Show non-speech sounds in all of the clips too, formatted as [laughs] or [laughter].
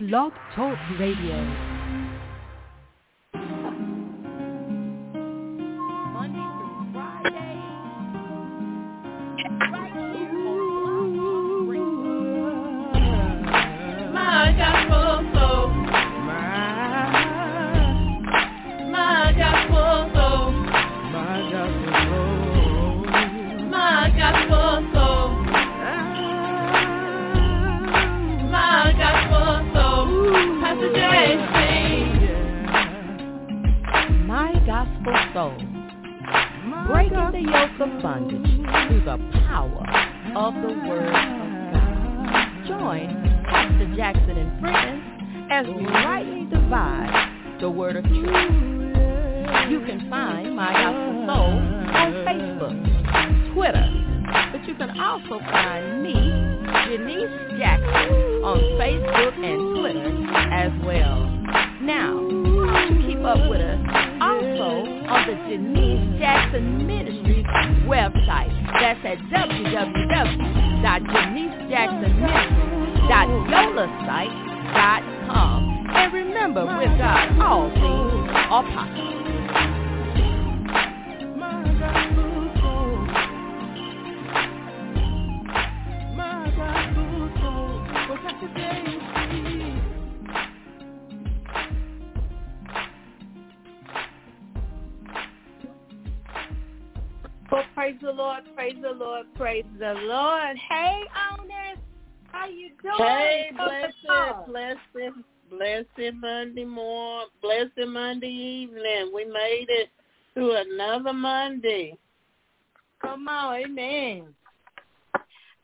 Blog Talk Radio. Monday evening. We made it through another Monday. Come on, amen.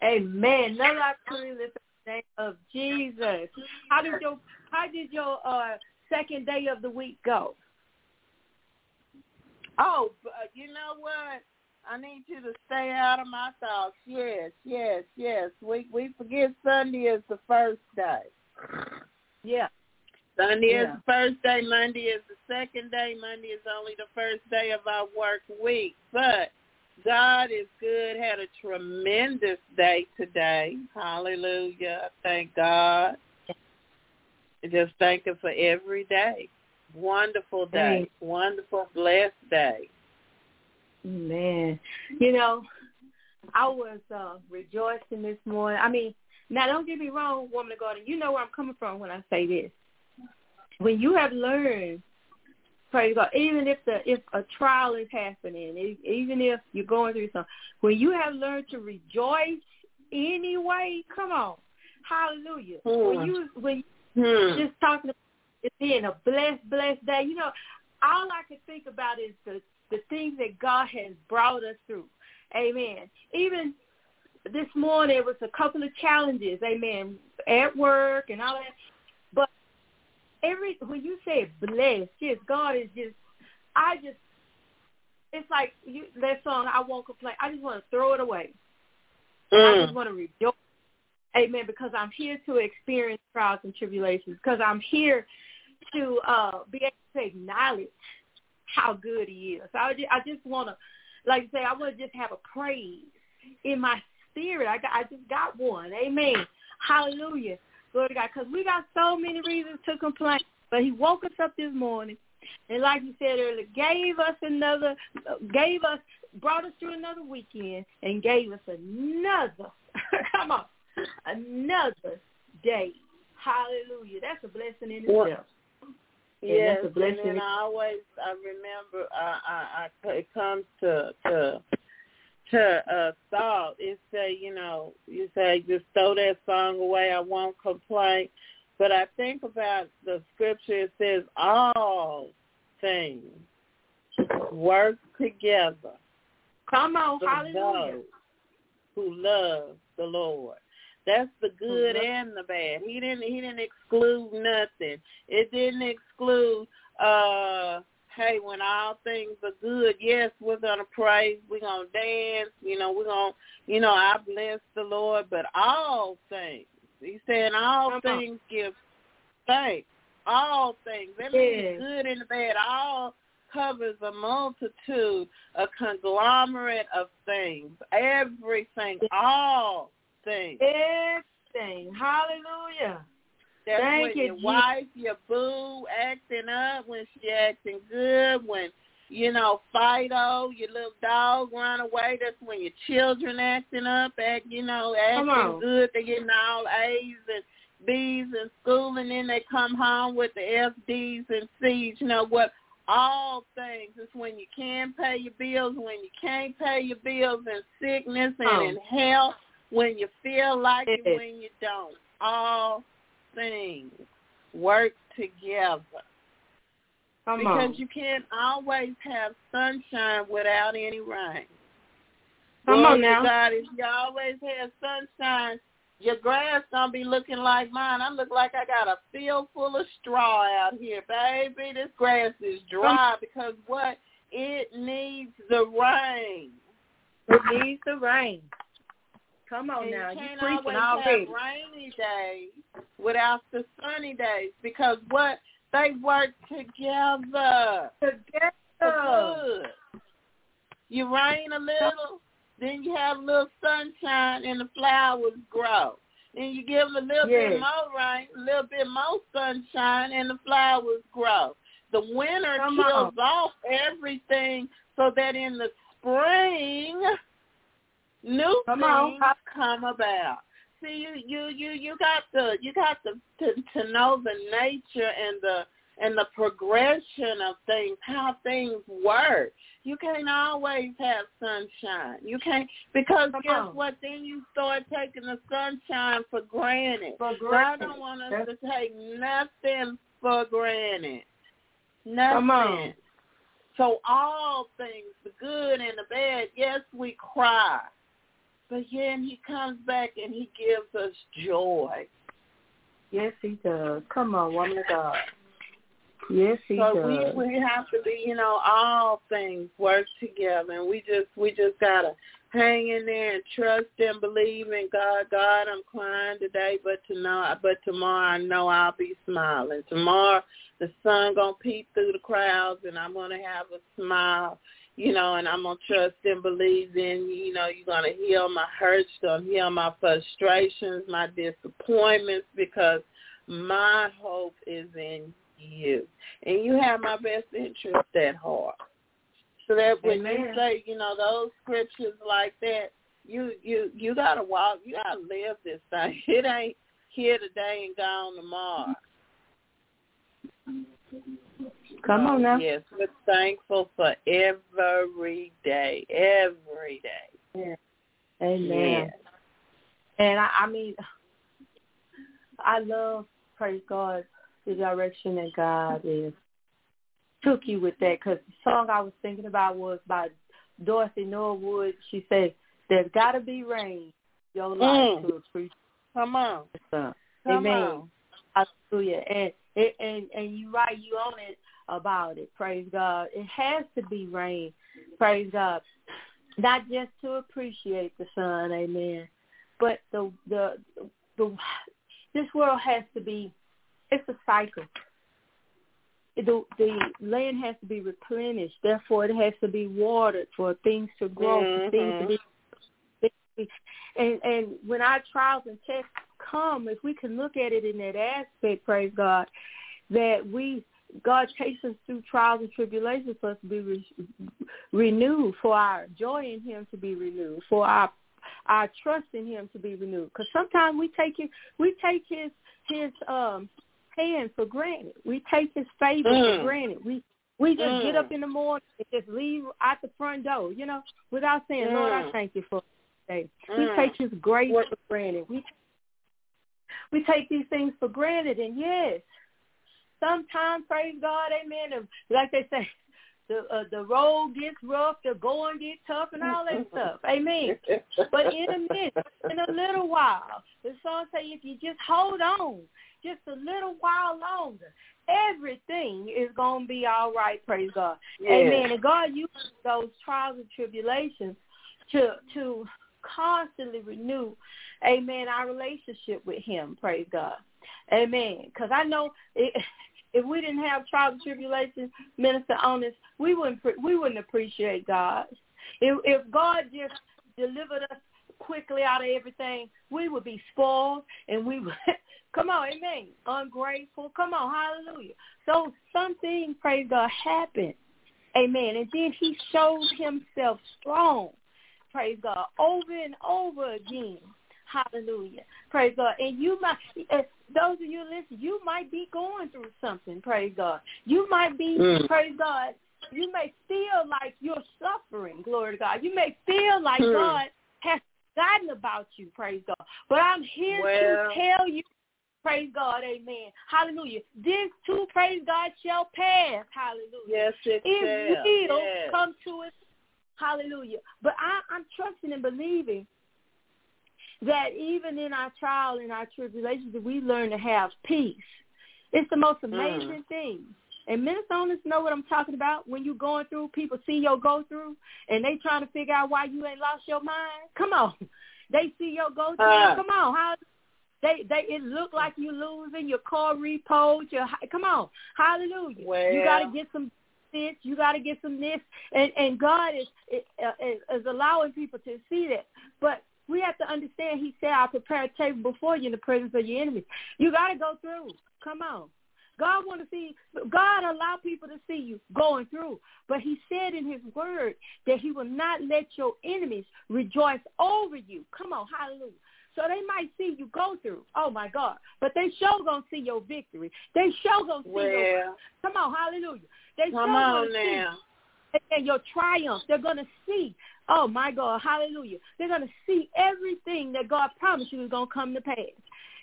Amen. To lift up the name of Jesus. How did your how did your uh second day of the week go? Oh, but you know what? I need you to stay out of my thoughts. Yes, yes, yes. We we forget Sunday is the first day. Yeah. Sunday is the first day. Monday is the second day. Monday is only the first day of our work week. But God is good. Had a tremendous day today. Hallelujah. Thank God. Just thank Him for every day. Wonderful day. Wonderful, blessed day. Man, you know, I was uh rejoicing this morning. I mean, now don't get me wrong, woman of God, and you know where I'm coming from when I say this. When you have learned, praise God, even if the if a trial is happening, even if you're going through something, when you have learned to rejoice anyway, come on, hallelujah. When Hmm. you when Hmm. just talking about it being a blessed, blessed day. You know, all I can think about is the the things that God has brought us through. Amen. Even this morning, it was a couple of challenges. Amen. At work and all that. Every when you say blessed, just God is just. I just. It's like you, that song. I won't complain. I just want to throw it away. I Mm. just want to rejoice. Amen. Because I'm here to experience trials and tribulations. Because I'm here to uh, be able to acknowledge how good He is. So I just, I just want to, like I say, I want to just have a praise in my spirit. I got, I just got one. Amen. Hallelujah. Glory to God. Because we got so many reasons to complain, but He woke us up this morning. And like you said earlier, gave us another, gave us, brought us through another weekend, and gave us another, [laughs] come on, another day. Hallelujah. That's a blessing in itself. And Yes, that's a blessing. and then I always I remember I I, I it comes to to to uh thought. It say you know you say just throw that song away. I won't complain. But I think about the scripture. It says all things work together Come on, hallelujah. who love the Lord. That's the good Mhm. and the bad. He didn't he didn't exclude nothing. It didn't exclude uh hey, when all things are good, yes, we're gonna praise, we're gonna dance, you know, we're gonna you know, I bless the Lord, but all things. He said all Come on. things give thanks. All things. That means Yes. good and bad. All covers a multitude, a conglomerate of things. Everything, all things. Everything. Hallelujah. That's Thank when you, your wife, your boo acting up, when she acting good, when you know, Fido, your little dog run away. That's when your children acting up, act, you know, acting good. They getting all A's and B's in school, and then they come home with the F, D's, and C's. You know what? All things. It's when you can pay your bills, when you can't pay your bills, in sickness and Oh. in health, when you feel like it, Yes. when you don't. All things work together Come because on. you can't always have sunshine without any rain. Come Glory on now. God, if you always have sunshine, your grass gonna be looking like mine. I look like I got a field full of straw out here, baby. This grass is dry because what? It needs the rain. It needs the rain. Come on and now. you You can't preaching always already. have rainy days without the sunny days because what? They work together. Together. good. You rain a little, then you have a little sunshine and the flowers grow. Then you give them a little bit Yes. more rain, a little bit more sunshine, and the flowers grow. The winter Come kills on. off everything so that in the spring, new Come on. things come about. See, you you you you got to you got to, to to know the nature and the and the progression of things, how things work. You can't always have sunshine. You can't because Come guess on. what? Then you start taking the sunshine for granted. For granted. don't want us That's- to take nothing for granted. Come Nothing. on. So all things, the good and the bad, yes, we cry. But then he comes back and he gives us joy. Yes, he does. Come on, woman of God. Yes, he so does. we we have to be, you know, all things work together, and we just we just gotta hang in there and trust and believe in God. God, I'm crying today, but to know, but tomorrow I know I'll be smiling. Tomorrow the sun gonna peep through the crowds, and I'm gonna have a smile. You know, and I'm gonna trust and believe in you know you're gonna heal my hurts, gonna heal my frustrations, my disappointments, because my hope is in you and you have my best interest at heart. So that when you say, you know, those scriptures like that, you you you gotta walk, you gotta live this thing. [laughs] It ain't here today and gone tomorrow. Come on now. Yes, we're thankful for every day, every day. Yeah. Amen. Yeah. And I, I mean, I love, praise God, the direction that God is took you with that. Because the song I was thinking about was by Dorothy Norwood. She said, "There's got to be rain, your life Mm. to appreciate Come on. Come Amen. on. Hallelujah. And and and you right, you own it about it. Praise God. It has to be rain. Praise God. Not just to appreciate the sun, amen. But the the the this world has to be it's a cycle. The the land has to be replenished. Therefore, it has to be watered for things to grow, for things to mm-hmm. be and and when our trials and tests come, if we can look at it in that aspect, praise God, that we God takes us through trials and tribulations for us to be re- renewed, for our joy in Him to be renewed, for our our trust in Him to be renewed. Because sometimes we take it, we take His His um hand for granted. We take His favor Mm. for granted. We we just get Mm. up in the morning and just leave out the front door, you know, without saying, Lord, I Mm. thank you for today. We Mm. take His grace for granted. We we take these things for granted, and yes, sometimes praise God, Amen. and Like they say, the uh, the road gets rough, the going gets tough, and all that stuff, Amen. But in a minute, in a little while, the song say, if you just hold on, just a little while longer, everything is gonna be all right. Praise God. Amen. And God uses those trials and tribulations to to constantly renew, Amen, our relationship with Him. Praise God. Amen. Because I know it, if we didn't have trials and tribulations, Minister Honest, we wouldn't we wouldn't appreciate God. If if God just delivered us quickly out of everything, we would be spoiled and we would, [laughs] come on, amen, ungrateful. Come on, hallelujah. So something, praise God, happened. Amen. And then he showed himself strong. Praise God. Over and over again. Hallelujah. Praise God. And you might, those of you listen, you might be going through something. Praise God. You might be, Mm. praise God. You may feel like you're suffering. Glory to God. You may feel like Hmm. God has forgotten about you. Praise God. But I'm here Well- to tell you. Praise God, amen. Hallelujah. This too, praise God, shall pass. Hallelujah Yes, it it will Yes. come to us. Hallelujah. But I, I'm trusting and believing that even in our trial and our tribulations, that we learn to have peace. It's the most amazing thing. And minister owners know what I'm talking about. When you're going through, people see your go through, and they trying to figure out why you ain't lost your mind. Come on, [laughs] they see your go through. Ah. Come on, how they they it look like you losing your car repoed. Your come on, hallelujah. you got to get some this. You got to get some this, and and God is is, is allowing people to see that. But we have to understand. He said, "I'll prepare a table before you in the presence of your enemies." You got to go through. Come on. God want to see. God allow people to see you going through, but He said in His Word that He will not let your enemies rejoice over you. Come on, Hallelujah. So they might see you go through. Oh my God! But they sure gonna see your victory. They sure gonna see your. Come on, Hallelujah. They come sure on gonna see now. and your triumph. They're going to see, oh my God, hallelujah. They're going to see everything that God promised you is going to come to pass.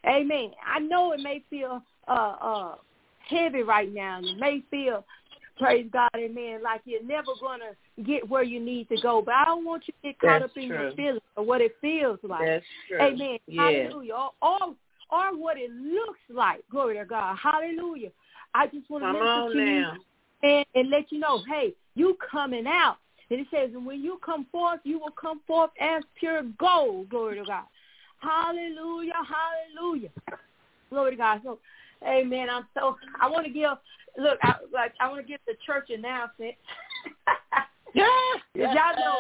Amen. I know it may feel uh, uh, heavy right now, it may feel, praise God, amen, like you're never going to get where you need to go. But I don't want you to get caught That's up in true. your feelings or what it feels like. That's true. Amen. Yes. Hallelujah. Or, or, or what it looks like. Glory to God. Hallelujah. I just want to Come minister to you and, and let you know, hey, you coming out. And it says, and when you come forth, you will come forth as pure gold. Glory to God. Hallelujah, hallelujah. Glory to God. So, amen. I'm so, I want to give, look, I, like, I want to give the church announcement. [laughs] yeah. y'all know,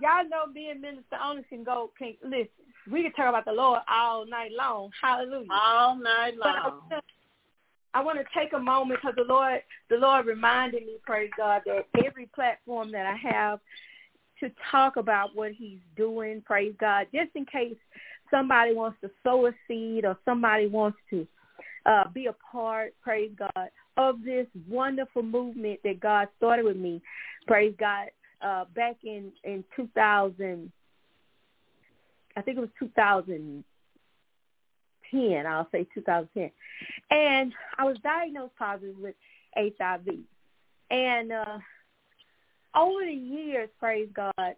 y'all know being minister only can go, can, listen, we can talk about the Lord all night long. Hallelujah. all night But long. wanna- I want to take a moment because the Lord, the Lord reminded me, praise God, that every platform that I have to talk about what He's doing, praise God, just in case somebody wants to sow a seed or somebody wants to uh, be a part, praise God, of this wonderful movement that God started with me, praise God, uh, back in in 2000. I think it was 2010. I'll say 2010. And I was diagnosed positive with HIV. And uh, over the years, praise God,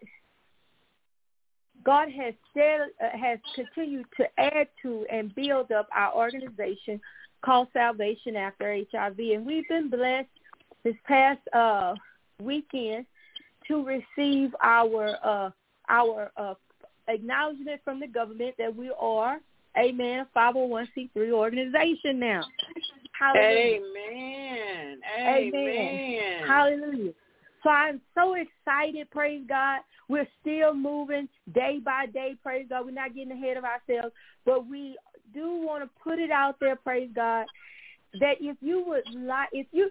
God has still uh, has continued to add to and build up our organization called Salvation After HIV, and we've been blessed this past uh, weekend to receive our uh, our uh, acknowledgement from the government that we are, amen, 501c3 organization now. Hallelujah. Amen. Amen. Amen. Hallelujah. So I'm so excited, praise God. We're still moving day by day, praise God. We're not getting ahead of ourselves, but we do want to put it out there, praise God, that if you would like, if you,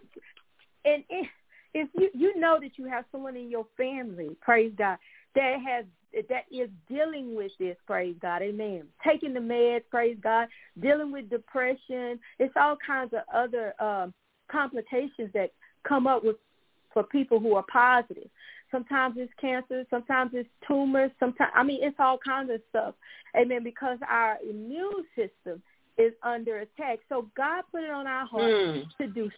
and if, if you, you know that you have someone in your family, praise God, that has that is dealing with this, praise God, amen. Taking the meds, praise God, dealing with depression. It's all kinds of other um, complications that come up with for people who are positive. Sometimes it's cancer, sometimes it's tumors, sometimes I mean it's all kinds of stuff. Amen. Because our immune system is under attack. So God put it on our heart Mm. to do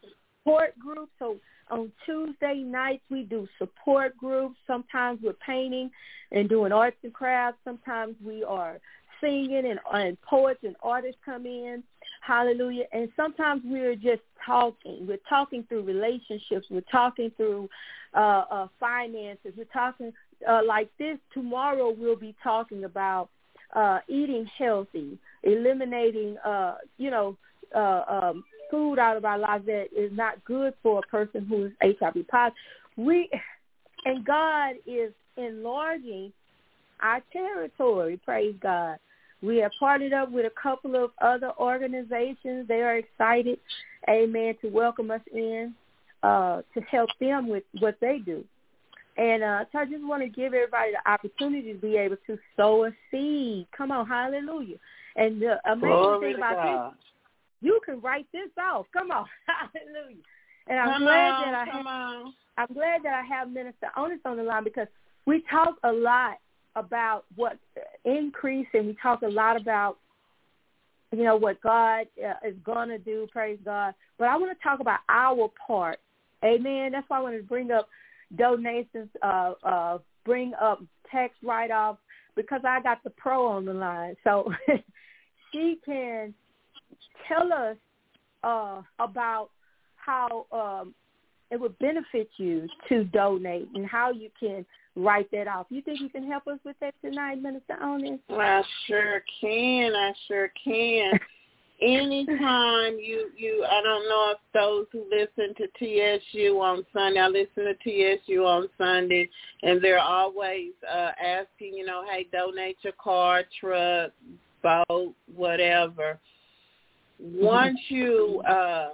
support groups. So on Tuesday nights we do support groups. Sometimes we're painting and doing arts and crafts. Sometimes we are singing and, and poets and artists come in. Hallelujah. And sometimes we're just talking. We're talking through relationships. We're talking through uh, uh, finances. We're talking uh, like this. Tomorrow we'll be talking about uh, eating healthy, eliminating, uh, you know, uh, um, food out of our lives that is not good for a person who is HIV positive. We and God is enlarging our territory. Praise God. We have partnered up with a couple of other organizations. They are excited, amen, to welcome us in uh, to help them with what they do. And uh, so I just want to give everybody the opportunity to be able to sow a seed. Come on, hallelujah. And the amazing Glory thing about this, you can write this off. Come on, [laughs] hallelujah. And I'm Come glad on, that I have, on. I'm glad that I have Minister Onus on the line because we talk a lot about what increase and we talk a lot about you know what God uh, is going to do praise God but I want to talk about our part amen that's why I wanted to bring up donations uh uh bring up tax write off because I got the pro on the line so [laughs] she can tell us uh about how um it would benefit you to donate and how you can write that off. You think you can help us with that tonight, Minister Onis? I sure can. I sure can. [laughs] Anytime you you I don't know if those who listen to TSU on Sunday, I listen to TSU on Sunday and they're always uh asking, you know, hey, donate your car, truck, boat, whatever. Once you uh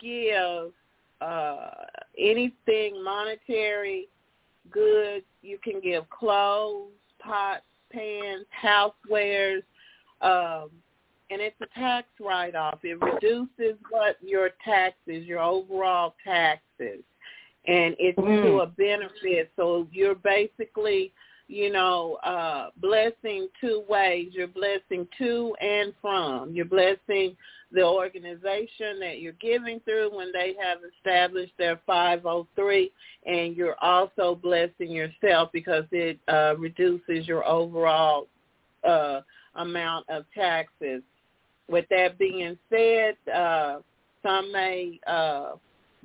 give uh anything monetary goods, you can give clothes, pots, pans, housewares, um and it's a tax write-off. It reduces what your taxes, your overall taxes, and it's to Mm. a benefit. So you're basically, you know, uh, blessing two ways. You're blessing to and from. You're blessing the organization that you're giving through when they have established their 503, and you're also blessing yourself because it uh, reduces your overall uh, amount of taxes. With that being said, uh, some may, uh,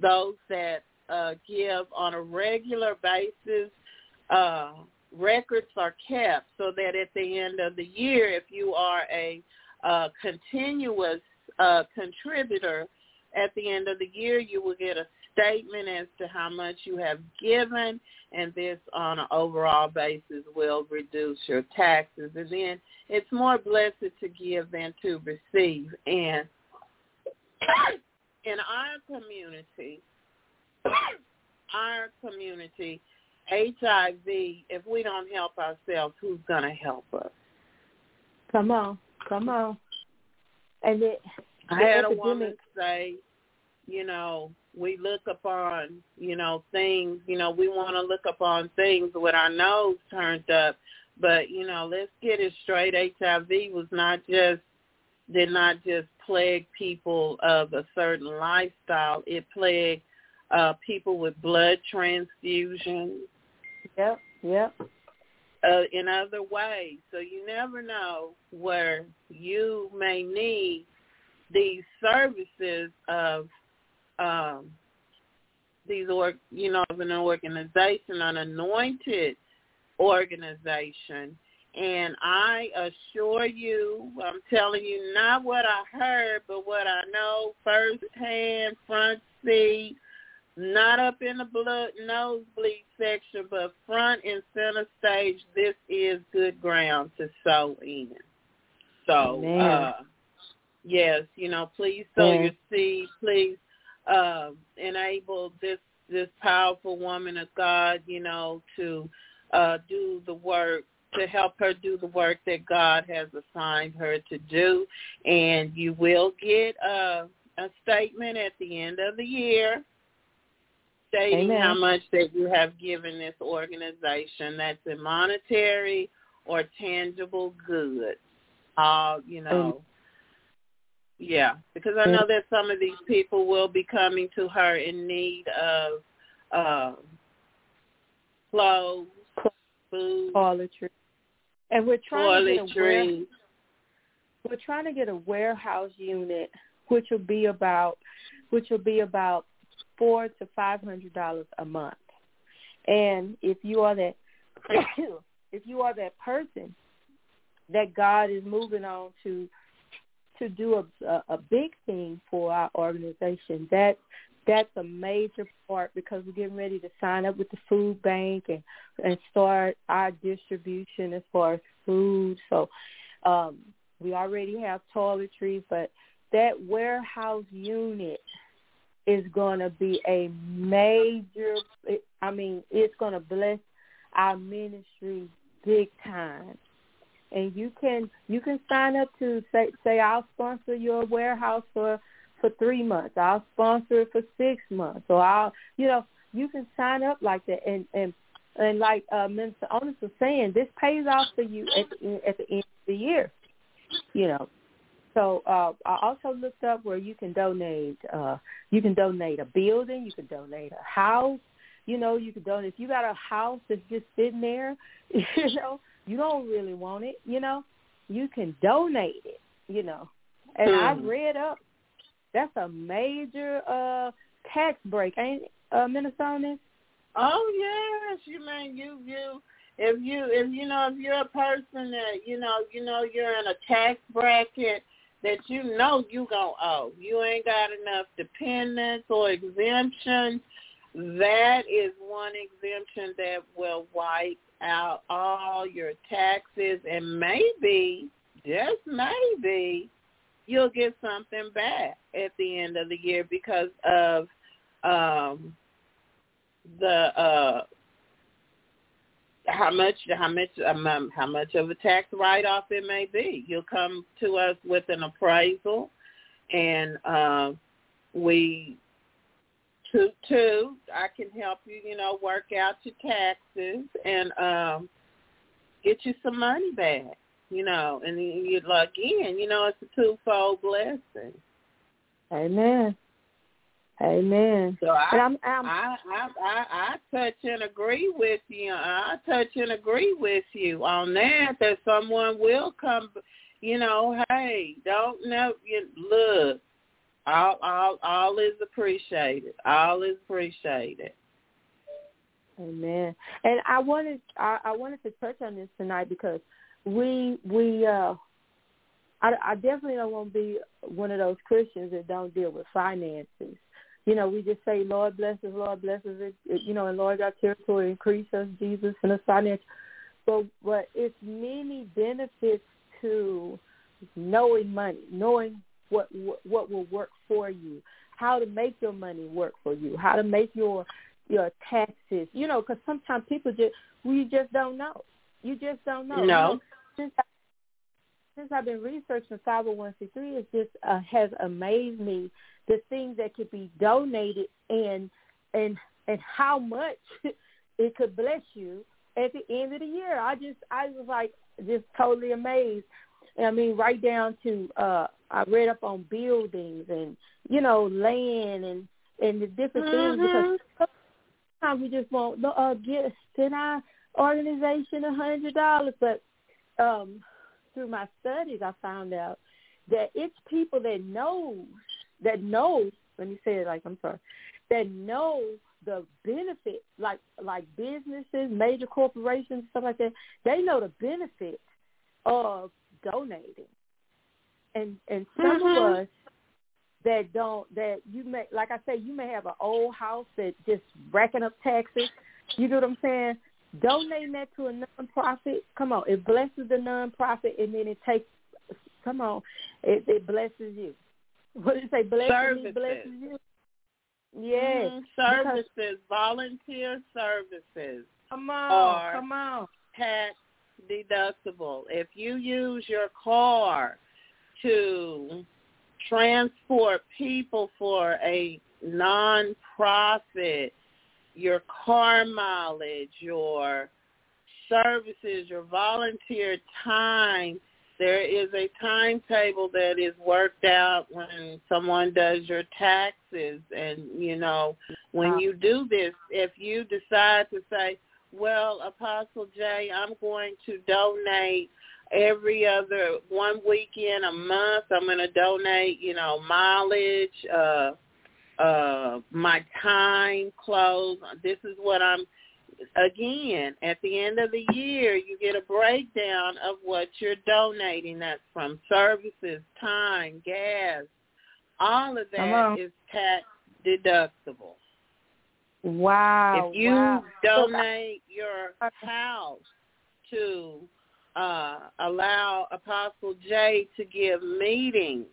those that uh, give on a regular basis, uh, records are kept so that at the end of the year, if you are a uh, continuous uh, contributor, at the end of the year, you will get a statement as to how much you have given, and this on an overall basis will reduce your taxes. And then it's more blessed to give than to receive. And in our community, our community, HIV, if we don't help ourselves, who's going to help us? Come on, come on. And it, I had a epidemic- woman say, you know, we look upon, you know, things, you know, we want to look upon things with our nose turned up. But, you know, let's get it straight. HIV was not just, did not just plague people of a certain lifestyle. It plagued uh, people with blood transfusions, Yep, yep. Uh, in other ways. So you never know where you may need these services of um, these or you know of an organization, an anointed organization. And I assure you, I'm telling you not what I heard, but what I know firsthand, front seat, not up in the blood nosebleed section, but front and center stage. This is good ground to sow in. So, Amen. uh, yes, you know, please sow your seed. Please uh, enable this this powerful woman of God, you know, to uh, do the work to help her do the work that God has assigned her to do, and you will get a, a statement at the end of the year stating Amen. how much that you have given this organization. That's in monetary or tangible goods. Uh, you know, yeah, because I know that some of these people will be coming to her in need of uh, clothes, food, Toiletry. And we're trying to get a ware- we're trying to get a warehouse unit which will be about which will be about four to five hundred dollars a month. And if you are that [coughs] if you are that person that God is moving on to to do a, a, big thing for our organization, that that's a major part because we're getting ready to sign up with the food bank and and start our distribution as far as food. So um, we already have toiletries, but that warehouse unit is going to be a major. I mean, it's going to bless our ministry big time. And you can you can sign up to say say I'll sponsor your warehouse for for three months. I'll sponsor it for six months. So I'll you know you can sign up like that and and and like uh, Minister Onus was saying, this pays off for you at the at the end of the year. You know, so uh, I also looked up where you can donate. Uh, you can donate a building. You can donate a house. You know, you can donate. If you got a house that's just sitting there, [laughs] you know, you don't really want it. You know, you can donate it. You know, and hmm. I read up. That's a major uh tax break, ain't it, uh, Minnesota? Oh yes, you mean you you if you if you know if you're a person that you know you know you're in a tax bracket that you know you gonna owe. You ain't got enough dependents or exemptions. That is one exemption that will wipe out all your taxes and maybe, just maybe, you'll get something back at the end of the year because of um the uh how much how much um, how much of a tax write off it may be. You'll come to us with an appraisal, and uh, we two two I can help you. You know, work out your taxes and um, get you some money back. You know, and you again, you know, it's a twofold blessing. Amen. Amen. So I, I'm, I'm, I, I, I, I touch and agree with you. I touch and agree with you on that. That someone will come. You know, hey, don't know. You, look, all, all, all is appreciated. All is appreciated. Amen. And I wanted, I, I wanted to touch on this tonight because we, we, uh, I, I definitely don't want to be one of those Christians that don't deal with finances you know, we just say, Lord bless us, Lord bless us, it, it, you know, and Lord our territory, increase us, Jesus, and us financial. But, but it's many benefits to knowing money, knowing what, what what will work for you, how to make your money work for you, how to make your your taxes. You know, because sometimes people just we just don't know. You just don't know. No. Since I, since I've been researching 501c3, it just uh, has amazed me the things that could be donated and and and how much [laughs] it could bless you at the end of the year. I just I was like just totally amazed. I mean, right down to uh I read up on buildings and you know land and and the different mm-hmm. things because sometimes we just want uh get send our organization a hundred dollars, but um through my studies I found out that it's people that knows that know, let me say it like I'm sorry, that know the benefit, like like businesses, major corporations, stuff like that. They know the benefit of donating, and and some mm-hmm. of us that don't that you may like I say you may have an old house that just racking up taxes. You know what I'm saying? Donating that to a nonprofit, come on, it blesses the nonprofit, and then it takes, come on, it, it blesses you. What did you say? Bless services. me, blesses you. Yes. Mm-hmm. Services, because, volunteer services. Come on, come on. Tax deductible. If you use your car to transport people for a nonprofit, your car mileage, your services, your volunteer time. There is a timetable that is worked out when someone does your taxes and you know when you do this if you decide to say well apostle jay i'm going to donate every other one weekend a month i'm going to donate you know mileage uh uh my time clothes this is what i'm again, at the end of the year, you get a breakdown of what you're donating. That's from services, time, gas. All of that is tax deductible. Wow. If you wow. donate your house to uh, allow Apostle J to give meetings,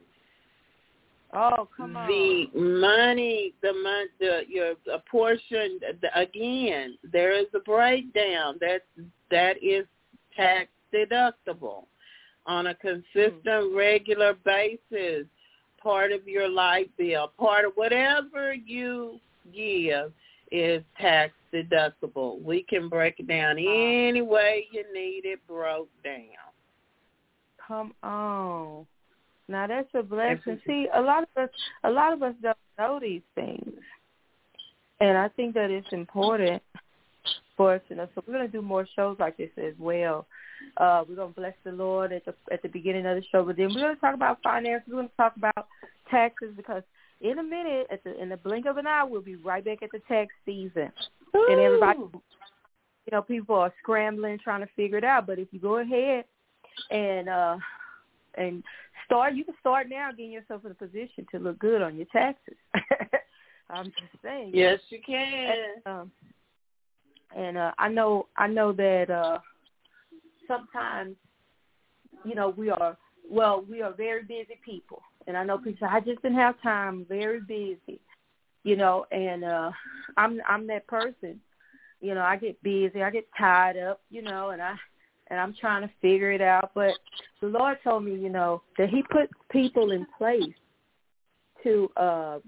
Oh, come on. the money, the mon- the your a portion the, again, there is a breakdown. That that is tax deductible on a consistent, mm-hmm. regular basis. Part of your light bill, part of whatever you give is tax deductible. We can break it down any way you need it broke down. Come on. Now that's a blessing. See, a lot of us a lot of us don't know these things. And I think that it's important for us to know. So we're gonna do more shows like this as well. Uh, we're gonna bless the Lord at the at the beginning of the show, but then we're gonna talk about finances, we're gonna talk about taxes because in a minute, at the in the blink of an eye, we'll be right back at the tax season. And everybody you know, people are scrambling trying to figure it out. But if you go ahead and uh and start you can start now getting yourself in a position to look good on your taxes. [laughs] I'm just saying. Yes, you can. Um and uh I know I know that uh sometimes you know, we are well, we are very busy people. And I know people say, I just didn't have time, very busy. You know, and uh I'm I'm that person. You know, I get busy, I get tied up, you know, and I and I'm trying to figure it out. But the Lord told me, you know, that He put people in place to uh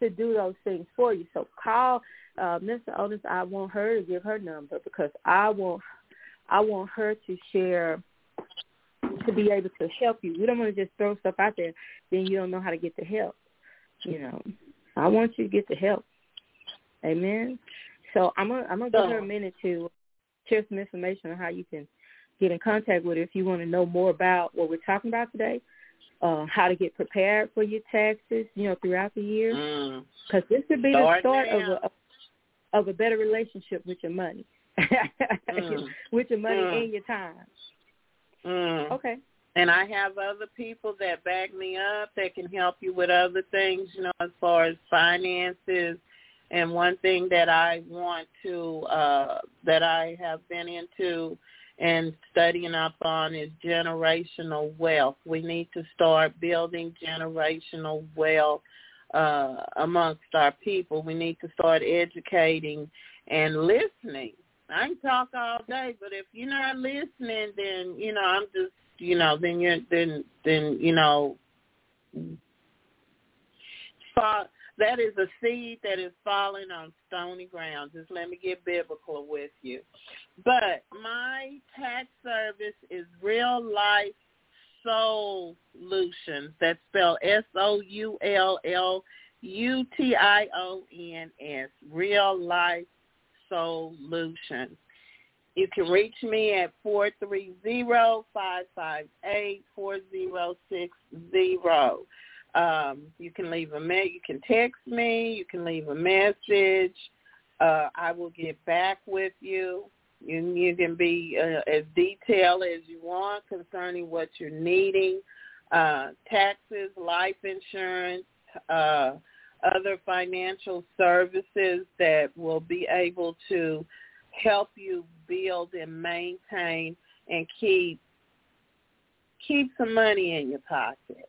to do those things for you. So call uh Mr. Otis. I want her to give her number because I want I want her to share to be able to help you. We don't want to just throw stuff out there, then you don't know how to get the help. You know, I want you to get the help. Amen. So I'm gonna I'm gonna give her a minute to share some information on how you can get in contact with her if you want to know more about what we're talking about today, uh, how to get prepared for your taxes, you know, throughout the year. Mm. Because this could be Start the start of a of a better relationship with your money, Mm. [laughs] with your money Mm. and your time. Mm. Okay. And I have other people that back me up that can help you with other things, you know, as far as finances. And one thing that I want to, uh, that I have been into and studying up on is generational wealth. We need to start building generational wealth uh, amongst our people. We need to start educating and listening. I can talk all day, but if you're not listening, then you know I'm just you know then you're then then you know that is a seed that is falling on stony ground. Just let me get biblical with you. But my tax service is Real Life Soullutions. That's spelled S O U L L U T I O N S. Real Life Soullutions. You can reach me at four three zero five five eight four zero six zero. Um, you can leave a me- you can text me, you can leave a message. Uh, I will get back with you. You, you can be uh, as detailed as you want concerning what you're needing, uh, taxes, life insurance, uh, other financial services that will be able to help you build and maintain and keep keep some money in your pocket.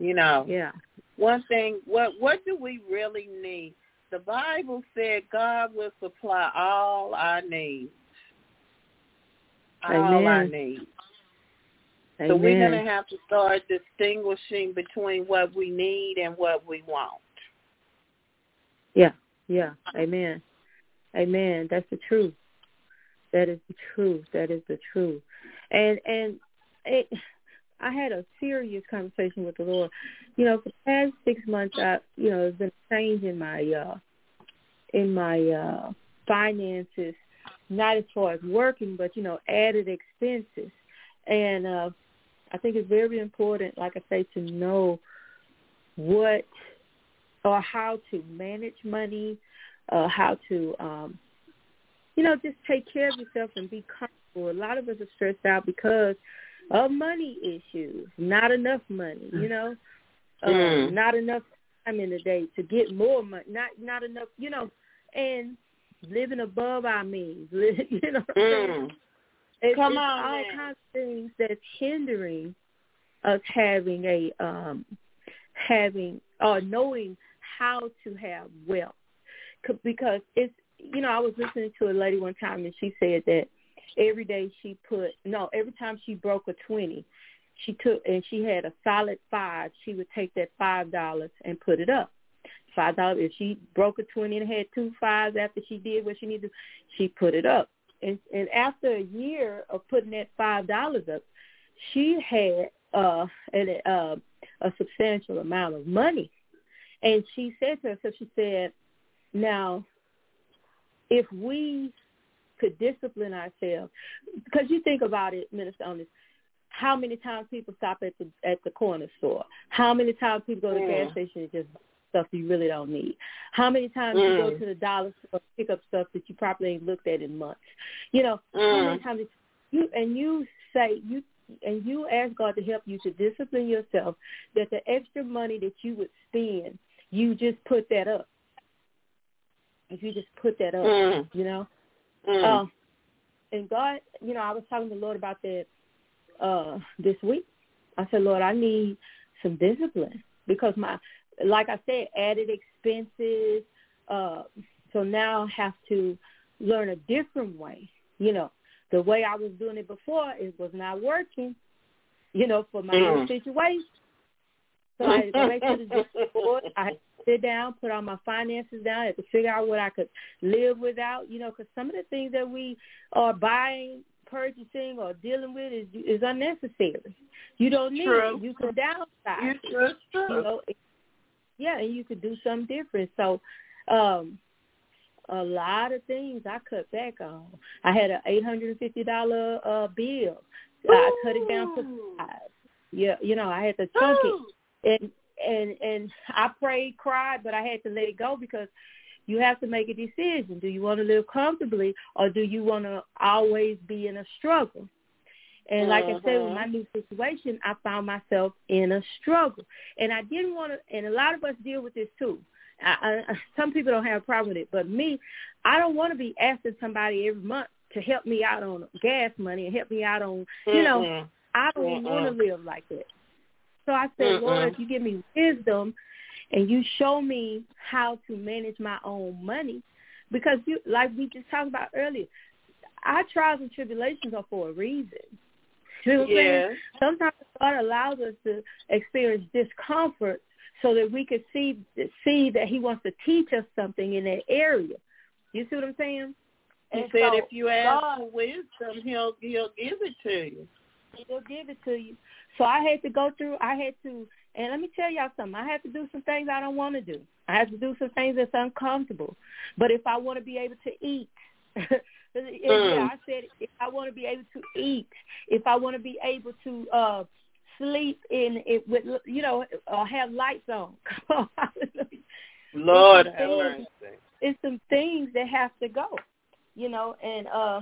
You know, Yeah. one thing what what do we really need? The Bible said God will supply all our needs. All our Amen. needs. So we're going to have to start distinguishing between what we need and what we want. Yeah, yeah. Amen. Amen. That's the truth. That is the truth. That is the truth. And and it I had a serious conversation with the Lord. You know, for the past six months I you know, there's been a change in my uh in my uh finances, not as far as working, but you know, added expenses. And uh I think it's very important, like I say, to know what or how to manage money, uh, how to, um, you know, just take care of yourself and be comfortable. A lot of us are stressed out because of money issues, not enough money, you know, uh, Mm. not enough time in the day to get more money, not not enough, you know, and living above our means, [laughs] you know. What I'm saying? Mm. It's, Come on all kinds of things that's hindering us having a um having or knowing how to have wealth because it's you know I was listening to a lady one time and she said that every day she put no every time she broke a twenty she took and she had a solid five she would take that five dollars and put it up. Five dollars if she broke a twenty and had two fives after she did what she needed she put it up. And and after a year of putting that five dollars up she had uh an uh a substantial amount of money. And she said to herself she said now if we could discipline ourselves because you think about it minister on this how many times people stop at the at the corner store how many times people go to the gas Mm. station and just stuff you really don't need how many times you go Mm. to the dollar store pick up stuff that you probably ain't looked at in months you know how many Mm. times you and you say you and you ask God to help you to discipline yourself that the extra money that you would spend, you just put that up. If you just put that up, Mm. you know. Mm. Uh, and God, you know, I was talking to the Lord about that uh this week. I said, Lord, I need some discipline because my, like I said, added expenses. Uh, so now I have to learn a different way. You know, the way I was doing it before, it was not working. You know, for my Mm. new situation. So I had to go back to the board. I had sit down, put all my finances down. I had to figure out what I could live without. You know, because some of the things that we are buying, purchasing, or dealing with is is unnecessary. You don't need True. it. You can downsize. You true. You know, yeah, and you could do something different. So, um, a lot of things I cut back on. I had an eight hundred and fifty dollar uh bill. I cut it down to five. Yeah, you know, I had to chunk it and and and I prayed, cried, but I had to let it go because you have to make a decision. Do you want to live comfortably or do you want to always be in a struggle? And like I said, with my mm-hmm. new situation, I found myself in a struggle, and I didn't want to. And a lot of us deal with this too. I, I, some people don't have a problem with it, but me, I don't want to be asking somebody every month to help me out on gas money and help me out on, you know, Mm-mm. I don't want to live like that. So I said, Mm-mm. Lord, if you give me wisdom and you show me how to manage my own money, because you, like we just talked about earlier, our trials and tribulations are for a reason. You know what I'm saying? Sometimes God allows us to experience discomfort so that we could see see that He wants to teach us something in that area. You see what I'm saying? He And said so if you ask God- for wisdom, he'll he'll give it to you. He'll give it to you. So I had to go through. I had to, and let me tell y'all something. I had to do some things I don't want to do. I had to do some things that's uncomfortable. But if I want to be able to eat, [laughs] yeah, I said if I want to be able to eat, if I want to be able to uh sleep in it with, you know, or have lights on. [laughs] Lord It's some things- It's some things that have to go, you know, and uh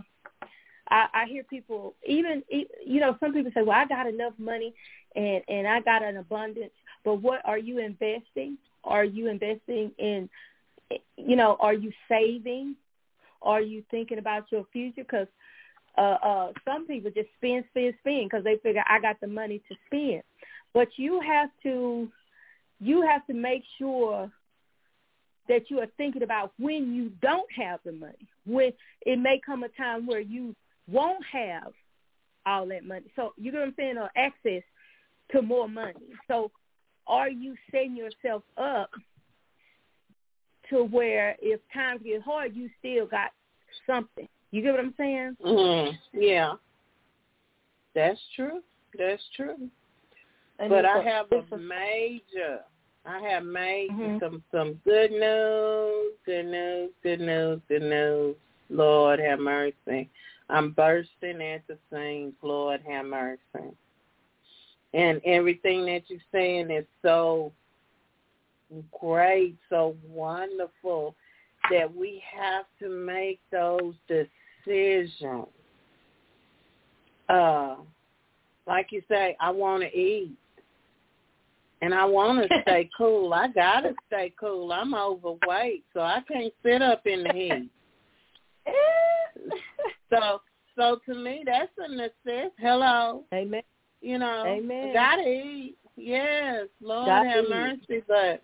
I, I hear people even you know some people say, "Well, I got enough money and and I got an abundance." But what are you investing? Are you investing in you know, are you saving? Are you thinking about your future cuz uh uh some people just spend spend spend cuz they figure I got the money to spend. But you have to you have to make sure that you are thinking about when you don't have the money. When it may come a time where you won't have all that money. So you know what I'm saying, or access to more money. So are you setting yourself up to where if times get hard, you still got something? You get what I'm saying? Mm, yeah. That's true. That's true. And but I have it's a major I have made Mhm. some some good news, good news, good news, good news. Lord have mercy. I'm bursting at the seams. Lord have mercy. And everything that you're saying is so great, so wonderful that we have to make those decisions. Uh, like you say, I want to eat. and I want to [laughs] stay cool. I gotta stay cool. I'm overweight, so I can't sit up in the heat. [laughs] so, so to me, that's a necessity. Hello. Amen. You know, Amen. gotta eat. Yes, Lord Gotta have eat. mercy, but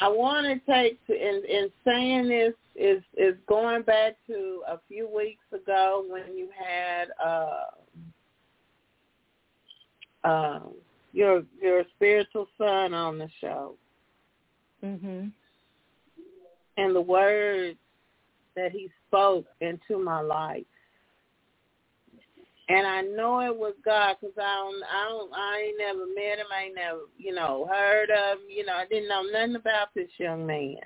I want to take to in, in saying this is is going back to a few weeks ago when you had uh um your your spiritual son on the show Mhm. and the words that he spoke into my life. And I know it was God because I don't, I don't, I ain't never met him. I ain't never, you know, heard of him. You know, I didn't know nothing about this young man.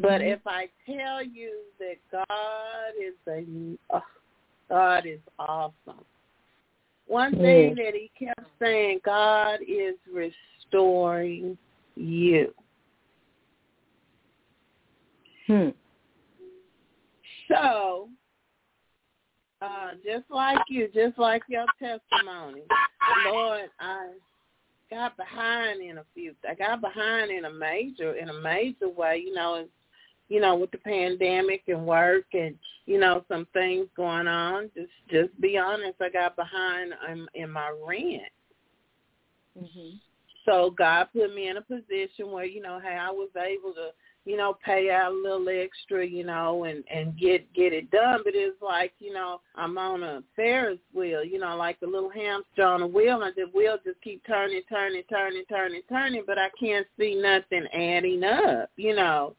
But Mhm. if I tell you that God is a, oh, God is awesome. One thing that he kept saying, God is restoring you. Hmm. So, uh, just like you, just like your testimony, Lord, I got behind in a few. I got behind in a major, in a major way. You know, you know, with the pandemic and work and you know some things going on. Just, just be honest. I got behind in, in my rent. Mhm. So God put me in a position where, you know, hey, I was able to, you know, pay out a little extra, you know, and and get get it done. But it's like, you know, I'm on a Ferris wheel, you know, like a little hamster on a wheel, and the wheel just keep turning, turning, turning, turning, turning. But I can't see nothing adding up, you know,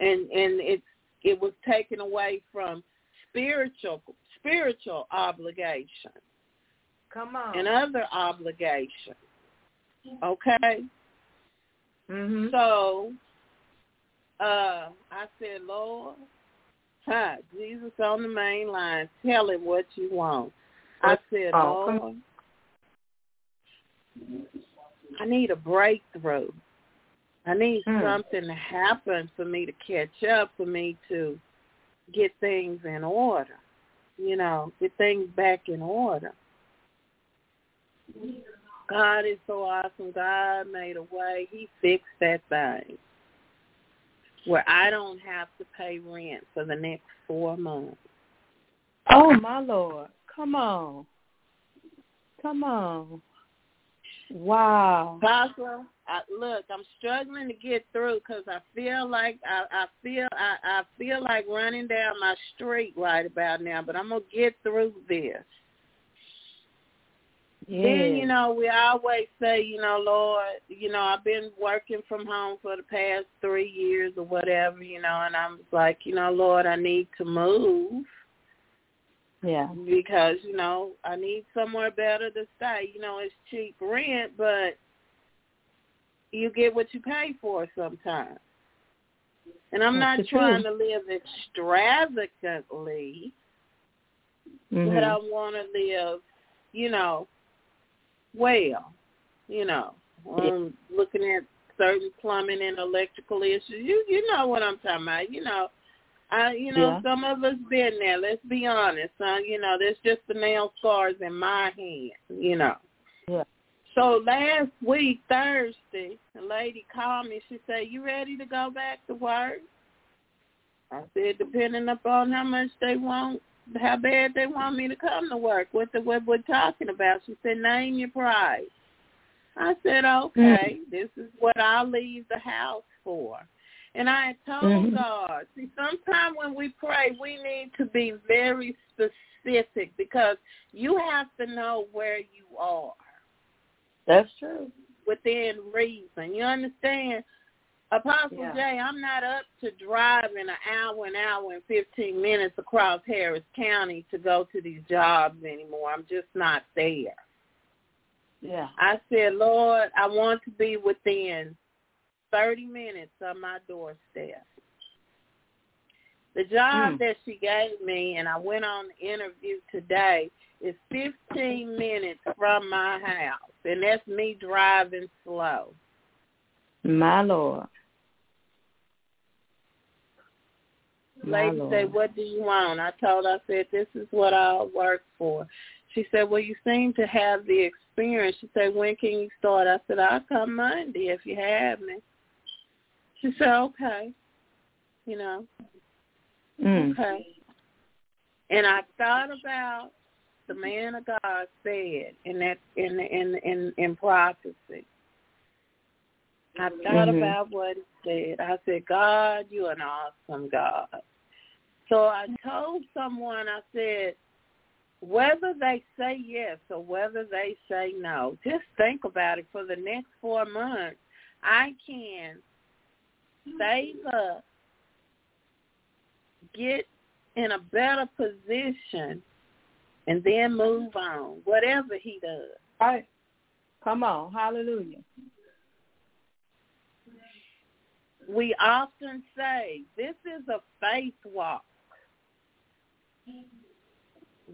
and and it's it was taken away from spiritual spiritual obligation Come on. and other obligations. Okay. mhm. So uh I said, Lord, hi, Jesus on the main line, tell him what you want. I said, Oh, Lord, I need a breakthrough. I need Hmm. something to happen for me to catch up, for me to get things in order. You know, get things back in order. God is so awesome. God made a way. He fixed that thing where I don't have to pay rent for the next four months. Oh my Lord. Come on. Come on. Wow. Apostle, I, look, I'm struggling to get through because I feel like I, I feel I, I feel like running down my street right about now, but I'm gonna get through this. Then, you know, we always say, you know, Lord, you know, I've been working from home for the past three years or whatever, you know, and I'm like, you know, Lord, I need to move Yeah. because, you know, I need somewhere better to stay. You know, it's cheap rent, but you get what you pay for sometimes. And I'm That's not trying truth. to live extravagantly, Mhm. but I want to live, you know, well, you know, um, looking at certain plumbing and electrical issues. You you know what I'm talking about. You know, I you know Yeah. some of us been there. Let's be honest. Uh, you know, there's just the nail scars in my hand. You know. Yeah. So last week Thursday, a lady called me. She said, "You ready to go back to work?" I said, "Depending upon how much they want." How bad they want me to come to work? What the what we're talking about? She said, "Name your price." I said, "Okay, this is what I'll leave the house for." And I had told Mhm. God, see, sometimes when we pray, we need to be very specific because you have to know where you are That's true. within reason. You understand? Apostle Yeah. J, I'm not up to driving an hour, an hour and 15 minutes across Harris County to go to these jobs anymore. I'm just not there. Yeah. I said, Lord, I want to be within 30 minutes of my doorstep. The job Mm. that she gave me, and I went on the interview today, is 15 minutes from my house, and that's me driving slow. My Lord. My lady said, "What do you want?" I told her, I said, "This is what I'll work for." she said, well, you seem to have the experience. She said, when can you start? I said, I'll come Monday if you have me. She said, okay. You know, Mm. okay. And I thought about the man of God said in that in in in in prophecy. I thought Mhm. about what he said. I said, God, you're an awesome God. So I told someone, I said, whether they say yes or whether they say no, just think about it for the next four months. I can save up, get in a better position, and then move on, whatever he does. Right. Come on. Hallelujah. We often say, this is a faith walk.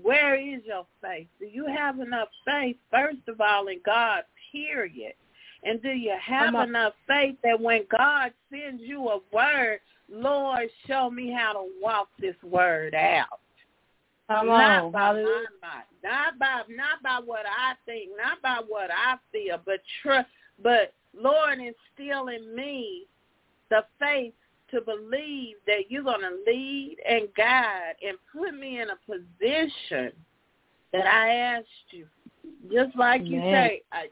Where is your faith? Do you have enough faith, first of all, in God, period? And do you have on. enough faith that when God sends you a word, Lord, show me how to walk this word out? Come not on. by Hallelujah. my mind, not by not by what I think, not by what I feel, but trust. But Lord, instill in me the faith to believe that you're going to lead and guide and put me in a position that I asked you. Just like you say, I,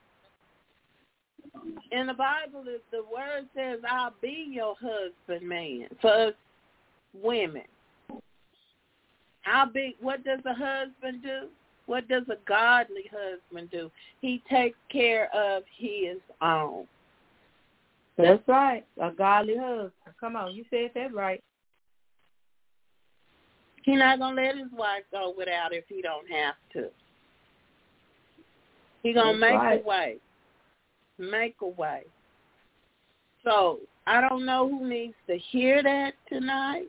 in the Bible, the, the word says, "I'll be your husband, man." For us women, I'll be. What does a husband do? What does a godly husband do? He takes care of his own. That's right. A godly husband. Come on. You said that right. He's not gonna let his wife go without if he don't have to. He gonna That's make right. a way. Make a way. So I don't know who needs to hear that tonight,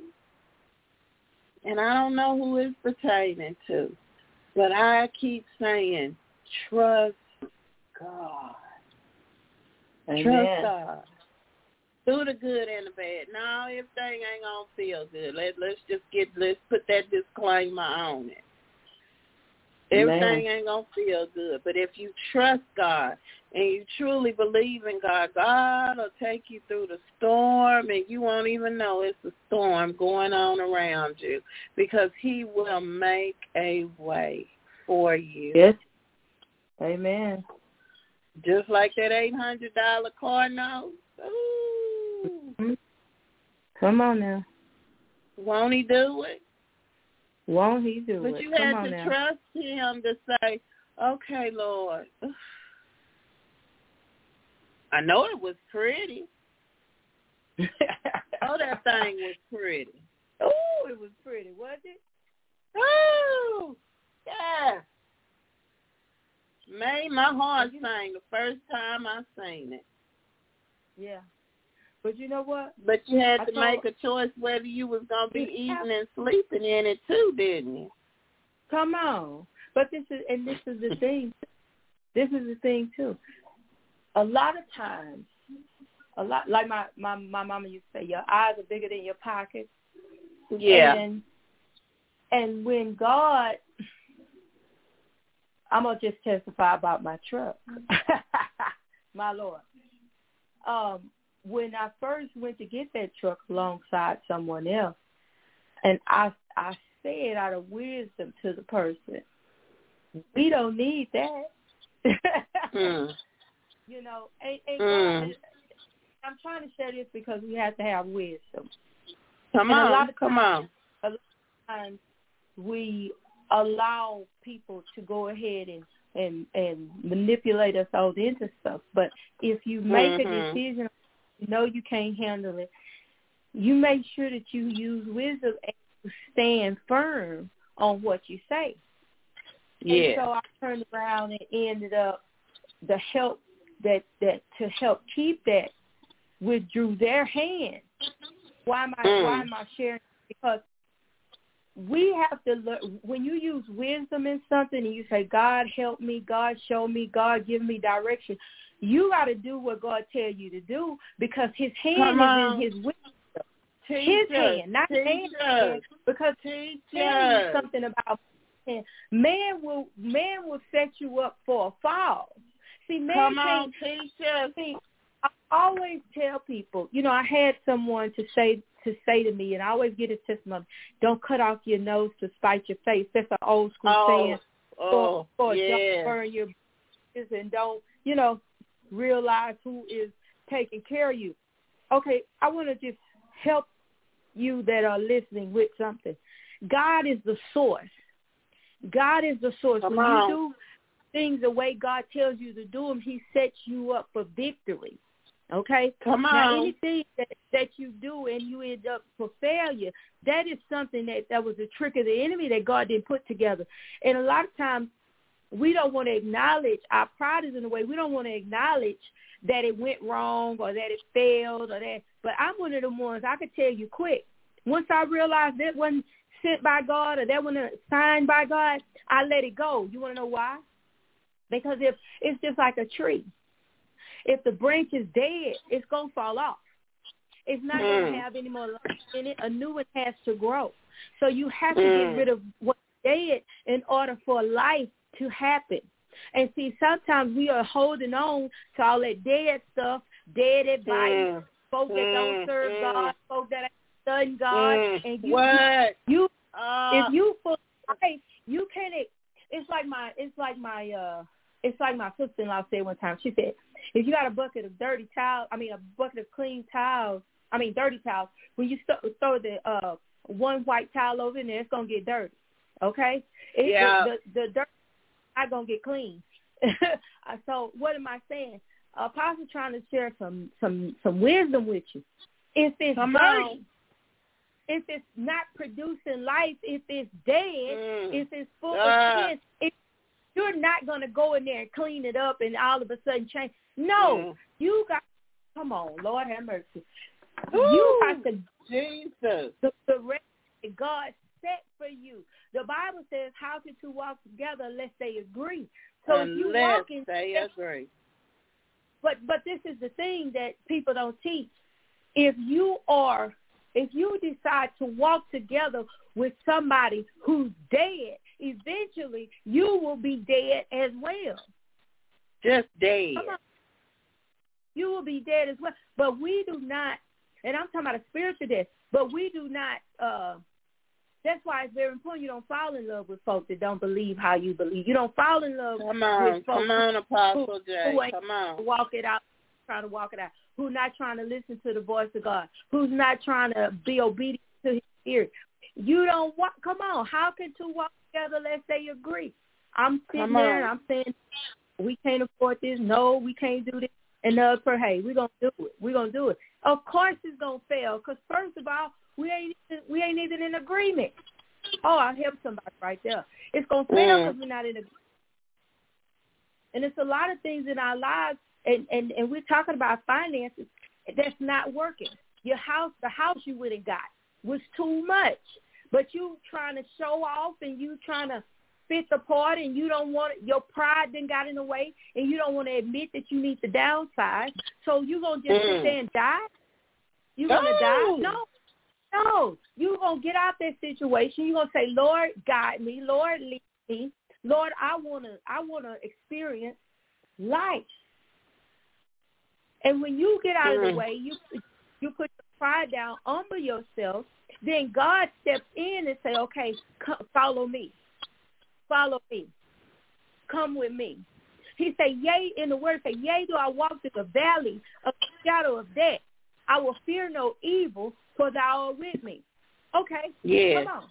and I don't know who it's pertaining to, but I keep saying, trust God. Trust God. Through the good and the bad. No, everything ain't gonna feel good. Let let's just get let's put that disclaimer on it. Everything ain't gonna feel good. But if you trust God and you truly believe in God, God will take you through the storm and you won't even know it's a storm going on around you because he will make a way for you. Yes. Amen. Just like that eight hundred dollar car note. Ooh. Come on now. Won't he do it? Won't he do But it? But you Come to now. trust him to say, okay, Lord. [sighs] I know it was pretty. [laughs] Oh, that thing was pretty. oh, it was pretty, wasn't it? Oh, yeah. Made my heart sing the first time I seen it. Yeah. But you know what? But you had I to make a choice whether you was gonna be eating and sleeping in it too, didn't you? Come on. But this is and this is the thing. This is the thing too. A lot of times, a lot like my my my mama used to say, your eyes are bigger than your pockets. Yeah. And and when God, I'm gonna just testify about my truck, [laughs] my Lord. Um, when I first went to get that truck alongside someone else, and I I said out of wisdom to the person, we don't need that. Hmm. [laughs] You know, and, and Mm. I'm trying to share this because we have to have wisdom. Come And a on, lot of come on. times we allow people to go ahead and and and manipulate us all into stuff. But if you make Mhm. a decision, you know you can't handle it. You make sure that you use wisdom and you stand firm on what you say. And Yeah. so I turned around and ended up the help that that to help keep that withdrew their hand. Why am I Mm. why am I sharing? Because we have to learn when you use wisdom in something and you say, God help me, God show me, God give me direction. You got to do what God tell you to do because His hand is in His wisdom, Teach His hand, not Teach man's hand. Because Teach tell you something about understand. Man will man will set you up for a fall. See, man Come on, teacher. see. I always tell people, you know, I had someone to say to say to me, and I always get a testimony: "Don't cut off your nose to spite your face." That's an old school Oh, saying. oh, or yeah. don't burn your bridges and don't, you know, realize who is taking care of you. Okay, I want to just help you that are listening with something. God is the source. God is the source. Come when on. you do things the way God tells you to do them, he sets you up for victory. Okay? Come on. Now, anything that, that you do and you end up for failure, that is something that, that was a trick of the enemy that God didn't put together. And a lot of times we don't want to acknowledge, our pride is in the way, we don't want to acknowledge that it went wrong or that it failed or that. But I'm one of the ones, I could tell you quick. Once I realized that wasn't sent by God or that wasn't signed by God, I let it go. You want to know why? Because if it's just like a tree. If the branch is dead, it's going to fall off. It's not going Mm. to have any more life in it. A new one has to grow. So you have to Mm. get rid of what's dead in order for life to happen. And see, sometimes we are holding on to all that dead stuff, dead advice, Mm. folk that don't Mm, serve mm. God, folk that ain't studying God, Mm. and you, what? you Uh, if you full life, you can't. It's like my. It's like my. uh It's like my sister-in-law said one time. She said, if you got a bucket of dirty towels, I mean a bucket of clean towels, I mean dirty towels. When you st- throw the uh one white towel over in there, it's gonna get dirty. Okay? It, Yeah. The, the, the dirt not gonna get clean. Uh, [laughs] so what am I saying? Apostle trying to share some some some wisdom with you. If it's Come dirty, on. if it's not producing life, if it's dead, Mm. if it's full Ah. of sin, if you're not to go in there and clean it up and all of a sudden change. No, Mm. you got. Come on, Lord have mercy. Woo. You got to Jesus. the, the God set for you. The Bible says, "How can two walk together unless they agree?" So if you Unless walk in, they agree. but but this is the thing that people don't teach. If you are, if you decide to walk together with somebody who's dead, eventually you will be dead as well. Just dead. You will be dead as well. But we do not, and I'm talking about a spiritual death, but we do not, uh, that's why it's very important you don't fall in love with folks that don't believe how you believe. You don't fall in love Come on. with folks Come on, Apostle who- who ain't Come on. walk it out, trying to walk it out, who's not trying to listen to the voice of God, who's not trying to be obedient to his spirit. You don't walk, come on, how can two walk together unless they agree? I'm sitting Come there and. I'm saying, we can't afford this. No, we can't do this. And the other hey, we're going to do it. We're going to do it. Of course it's going to fail because first of all, we ain't, we ain't even in agreement. Oh, I helped somebody right there. It's going to fail Mm. because we're not in agreement. And it's a lot of things in our lives, and, and, and we're talking about finances, that's not working. Your house, the house you went and got was too much. But you trying to show off and you trying to fit the part and you don't want your pride then got in the way and you don't want to admit that you need to downsize. So you gonna just sit Mm. there and die? You gonna No. die? No. No. You gonna get out that situation. You're gonna say, Lord, guide me. Lord, lead me. Lord, I wanna I wanna experience life. And when you get out of the Mm. way, you you put your pride down, humble yourself, then God steps in and say, okay, come, follow me. Follow me. Come with me. He said, yea, in the word, say, yea, do I walk through the valley of the shadow of death. I will fear no evil, for thou art with me. Okay, Yes. come on.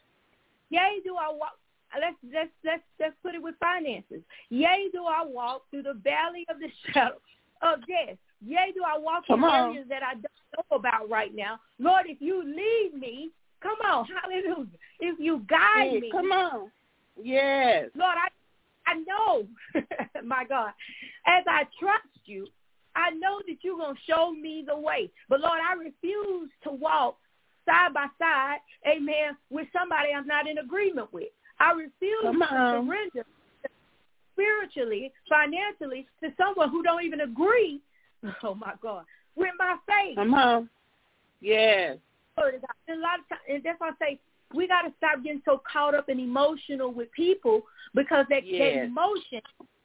Yea, do I walk. Let's let's let's let's put it with finances. Yea, do I walk through the valley of the [laughs] shadow of death. Yea, do I walk Come in on. areas that I don't know about right now. Lord, if you lead me, come on, [laughs] hallelujah. If you guide Hey, me, Come on. Yes. Lord, I I know, [laughs] my God, as I trust you, I know that you're going to show me the way. But Lord, I refuse to walk side by side, amen, with somebody I'm not in agreement with. I refuse Come to on. surrender spiritually, financially to someone who don't even agree, [laughs] oh my God, with my faith. Come on. Yes. Glory to God. And a lot of times, and that's why I say we got to stop getting so caught up and emotional with people because that, that emotion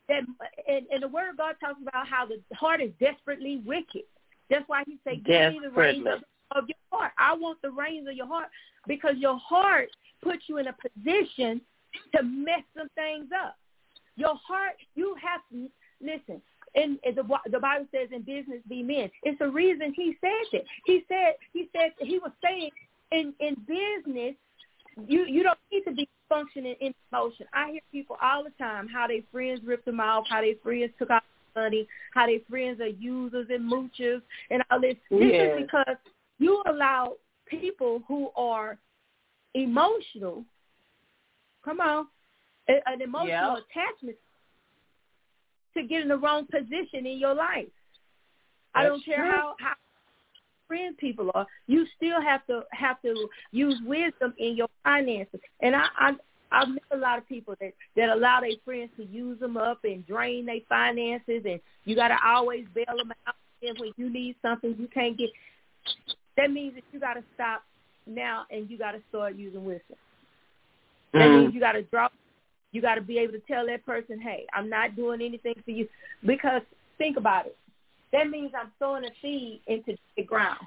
that and, and the word of God talks about how the heart is desperately wicked. That's why he said, "Give me the reins of, your heart." I want the reins of your heart because your heart puts you in a position to mess some things up. Your heart, you have to listen. And the the Bible says, "In business, be men." It's the reason he said that. He said he said he was saying in in business, you you don't need to be functioning in emotion. I hear people all the time how their friends ripped them off, how their friends took out money, how their friends are users and moochers, and all this. This Yes. is because you allow people who are emotional. Come on, an emotional Yep. attachment to get in the wrong position in your life. I don't care true. how how friend people are. You still have to have to use wisdom in your finances. And I I I've met a lot of people that that allow their friends to use them up and drain their finances, and you got to always bail them out. And when you need something, you can't get. That means that you got to stop now, and you got to start using wisdom. That Mm. means you got to drop. You got to be able to tell that person, "Hey, I'm not doing anything for you," because think about it. That means I'm sowing a seed into the ground.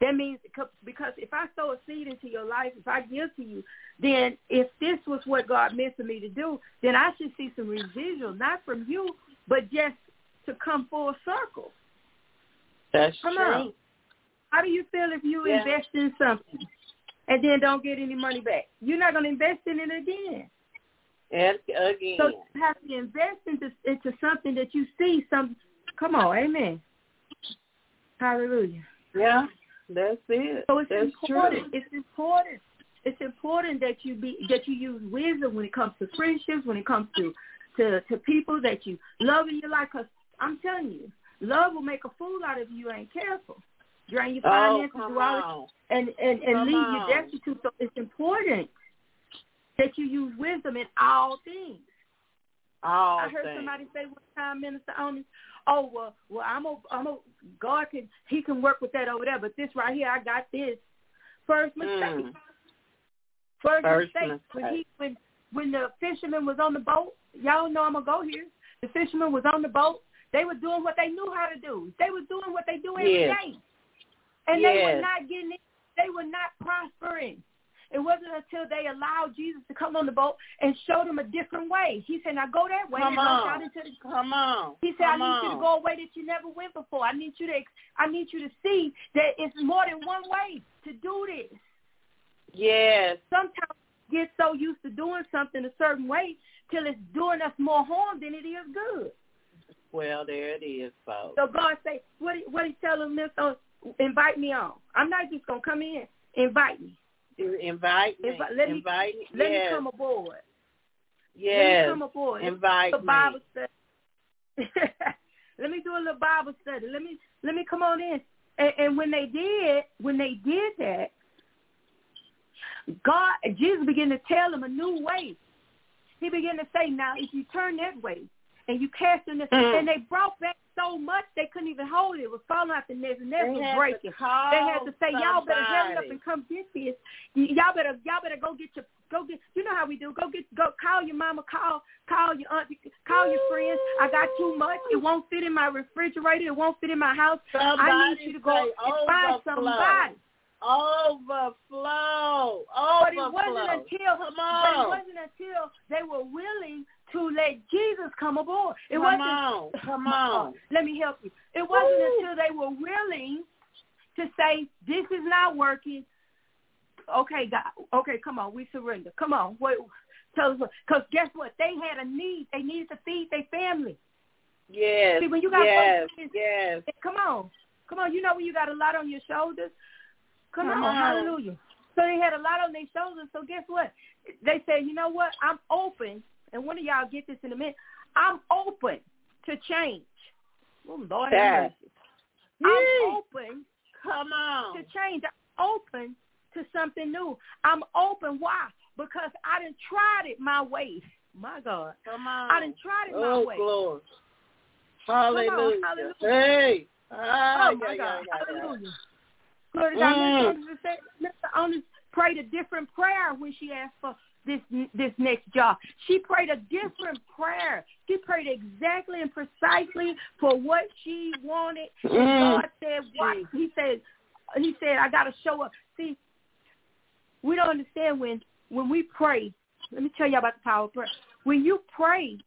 That means because if I sow a seed into your life, if I give to you, then if this was what God meant for me to do, then I should see some residual, not from you, but just to come full circle. That's Come true. on. How do you feel if you Yeah. invest in something and then don't get any money back? You're not going to invest in it again. And again. So you have to invest into into something that you see. Some, come on, amen. Hallelujah. yeah, that's it. So it's that's important. true. It's important. It's important that you be that you use wisdom when it comes to friendships, when it comes to to to people that you love in your life. Because I'm telling you, love will make a fool out of you. You ain't careful. Drain your Oh, finances, come do all and and and Come leave on. you destitute. So it's important that you use wisdom in all things. All I heard things. somebody say one time, Minister Owens, oh well, well I'm a, I'm a, God can He can work with that over there, but this right here, I got this. First mistake. Mm. First, First mistake. When he when when the fisherman was on the boat, y'all know I'm gonna go here. The fisherman was on the boat. They were doing what they knew how to do. They were doing what they do every day, Yes. and they were not getting it. They were not prospering. It wasn't until they allowed Jesus to come on the boat and show them a different way. He said, "Now go that way." Come on. out into the Come on. he said, Come I need on. you to go a way that you never went before. I need you to I need you to see that it's more than one way to do this. Yes. Sometimes we get so used to doing something a certain way till it's doing us more harm than it is good. Well, there it is, folks. So God say, what he, what he telling them, oh, uh, invite me on. I'm not just gonna come in. Invite me. Invite me. Invi- let me- Invite me. Let yes. me come aboard. yes. Let me come aboard. Invite the me. Bible study. [laughs] let me do a little Bible study. Let me let me come on in. And, and when they did, when they did that, God, Jesus began to tell them a new way. He began to say, "Now, if you turn that way and you cast in this," Mm. and they brought back so much they couldn't even hold it. It was falling out the nets, and nets They was breaking. They had to say, "Y'all better hurry up and come get this. Y'all better, y'all better go get your, go get. You know how we do. Go get, go call your mama, call, call your aunt, call your friends. I got too much. It won't fit in my refrigerator. It won't fit in my house. I need you to go and find somebody." Overflow. overflow. But it wasn't until, Come but it wasn't until they were willing to let Jesus come aboard. It Come wasn't on. [laughs] Come on. Let me help you. It wasn't Woo. until they were willing to say, "This is not working." Okay, God. Okay, come on. We surrender. Come on. Wait. Tell us because guess what? They had a need. They needed to feed their family. Yes. See, when you got yes. folks- Yes. [laughs] Come on. Come on. You know when you got a lot on your shoulders. Come, Come on. on. Hallelujah. So they had a lot on their shoulders. So guess what? They said, you know what? I'm open. And one of y'all get this in a minute. I'm open to change. Oh, Lord Yes. I'm open Come on. to change. I'm open to something new. I'm open. Why? Because I didn't tried it my way. My God. Come on. I didn't tried it my oh, way. glory. Hallelujah. hallelujah. Hey. Ah, Oh my yeah, God. yeah, yeah. Hallelujah. God. Mm. Mr. Owens, say- Mr. Owens prayed a different prayer when she asked for this this next job. She prayed a different prayer. She prayed exactly and precisely for what she wanted. And Mm. God said, "What?" He said, "He said I got to show up." See, we don't understand when when we pray. Let me tell you about the power of prayer. When you pray,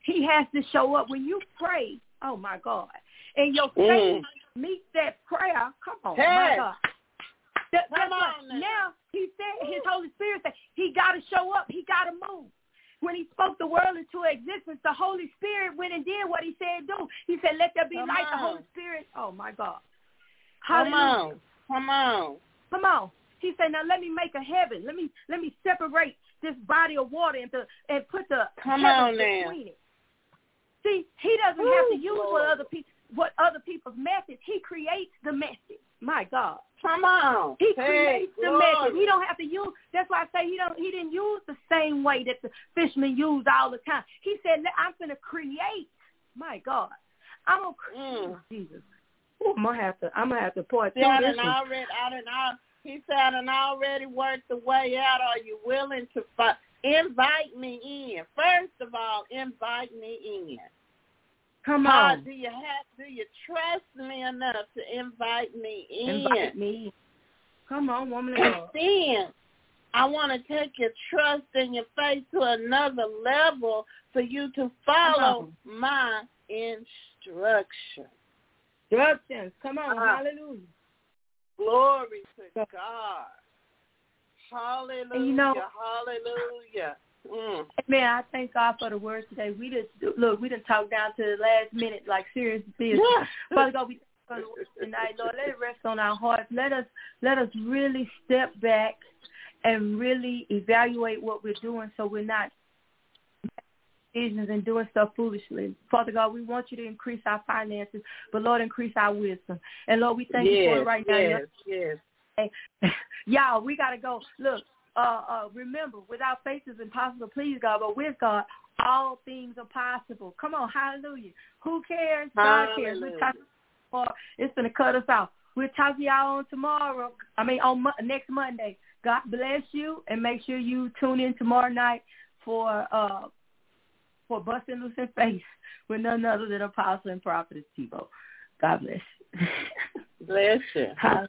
He has to show up. When you pray, oh my God, and your faith Mm. meets that prayer. Come on, Yes. my God. That, Come on now. now he said his Holy Spirit said he got to show up. He got to move. When he spoke the world into existence, the Holy Spirit went and did what he said do. He said, "Let there be Come light." The. Holy Spirit. Oh my God. Come on. Come on. Come on. He said, "Now let me make a heaven. Let me let me separate this body of water into and put the Come heavens on now. between it." See, he doesn't have to use what other people what other people's message. He creates the message. My God. Come on. He Hey, creates the message. He don't have to use. That's why I say he don't. He didn't use the same way that the fishermen use all the time. He said, "I'm going to create." My God, I'm gonna create Mm. Jesus. Ooh, I'm gonna have to. I'm gonna have to pour See, I through this. one. already, I done al- he said, I done already worked the way out. Are you willing to fi- invite me in? First of all, invite me in. Come on, do you have? Do you trust me enough to invite me in? invite me. Come on, woman of And then I want to take your trust and your faith to another level for you to follow my instruction. Instructions. Come on, Uh-huh. hallelujah. Glory to God. Hallelujah. You know- hallelujah. Mm. Man, I thank God for the words today. We just look. We didn't talk down to the last minute like serious business. Father God, we thank you for the tonight, Lord. Let it rest on our hearts. Let us let us really step back and really evaluate what we're doing, so we're not decisions and doing stuff foolishly. Father God, we want you to increase our finances, but Lord, increase our wisdom. And Lord, we thank you for it right now. yes, yes. [laughs] Y'all, we gotta go. Look, uh, uh, remember, without faith is impossible to please God, but with God, all things are possible. Come on, hallelujah. Who cares? God cares. We're talking tomorrow. It's gonna cut us off. We'll talk to y'all on tomorrow. I mean, on Mo- next Monday. God bless you, and make sure you tune in tomorrow night for uh for busting loose in faith with none other than Apostle and Prophetess Tebow. God bless. [laughs] Bless you. Hallelujah.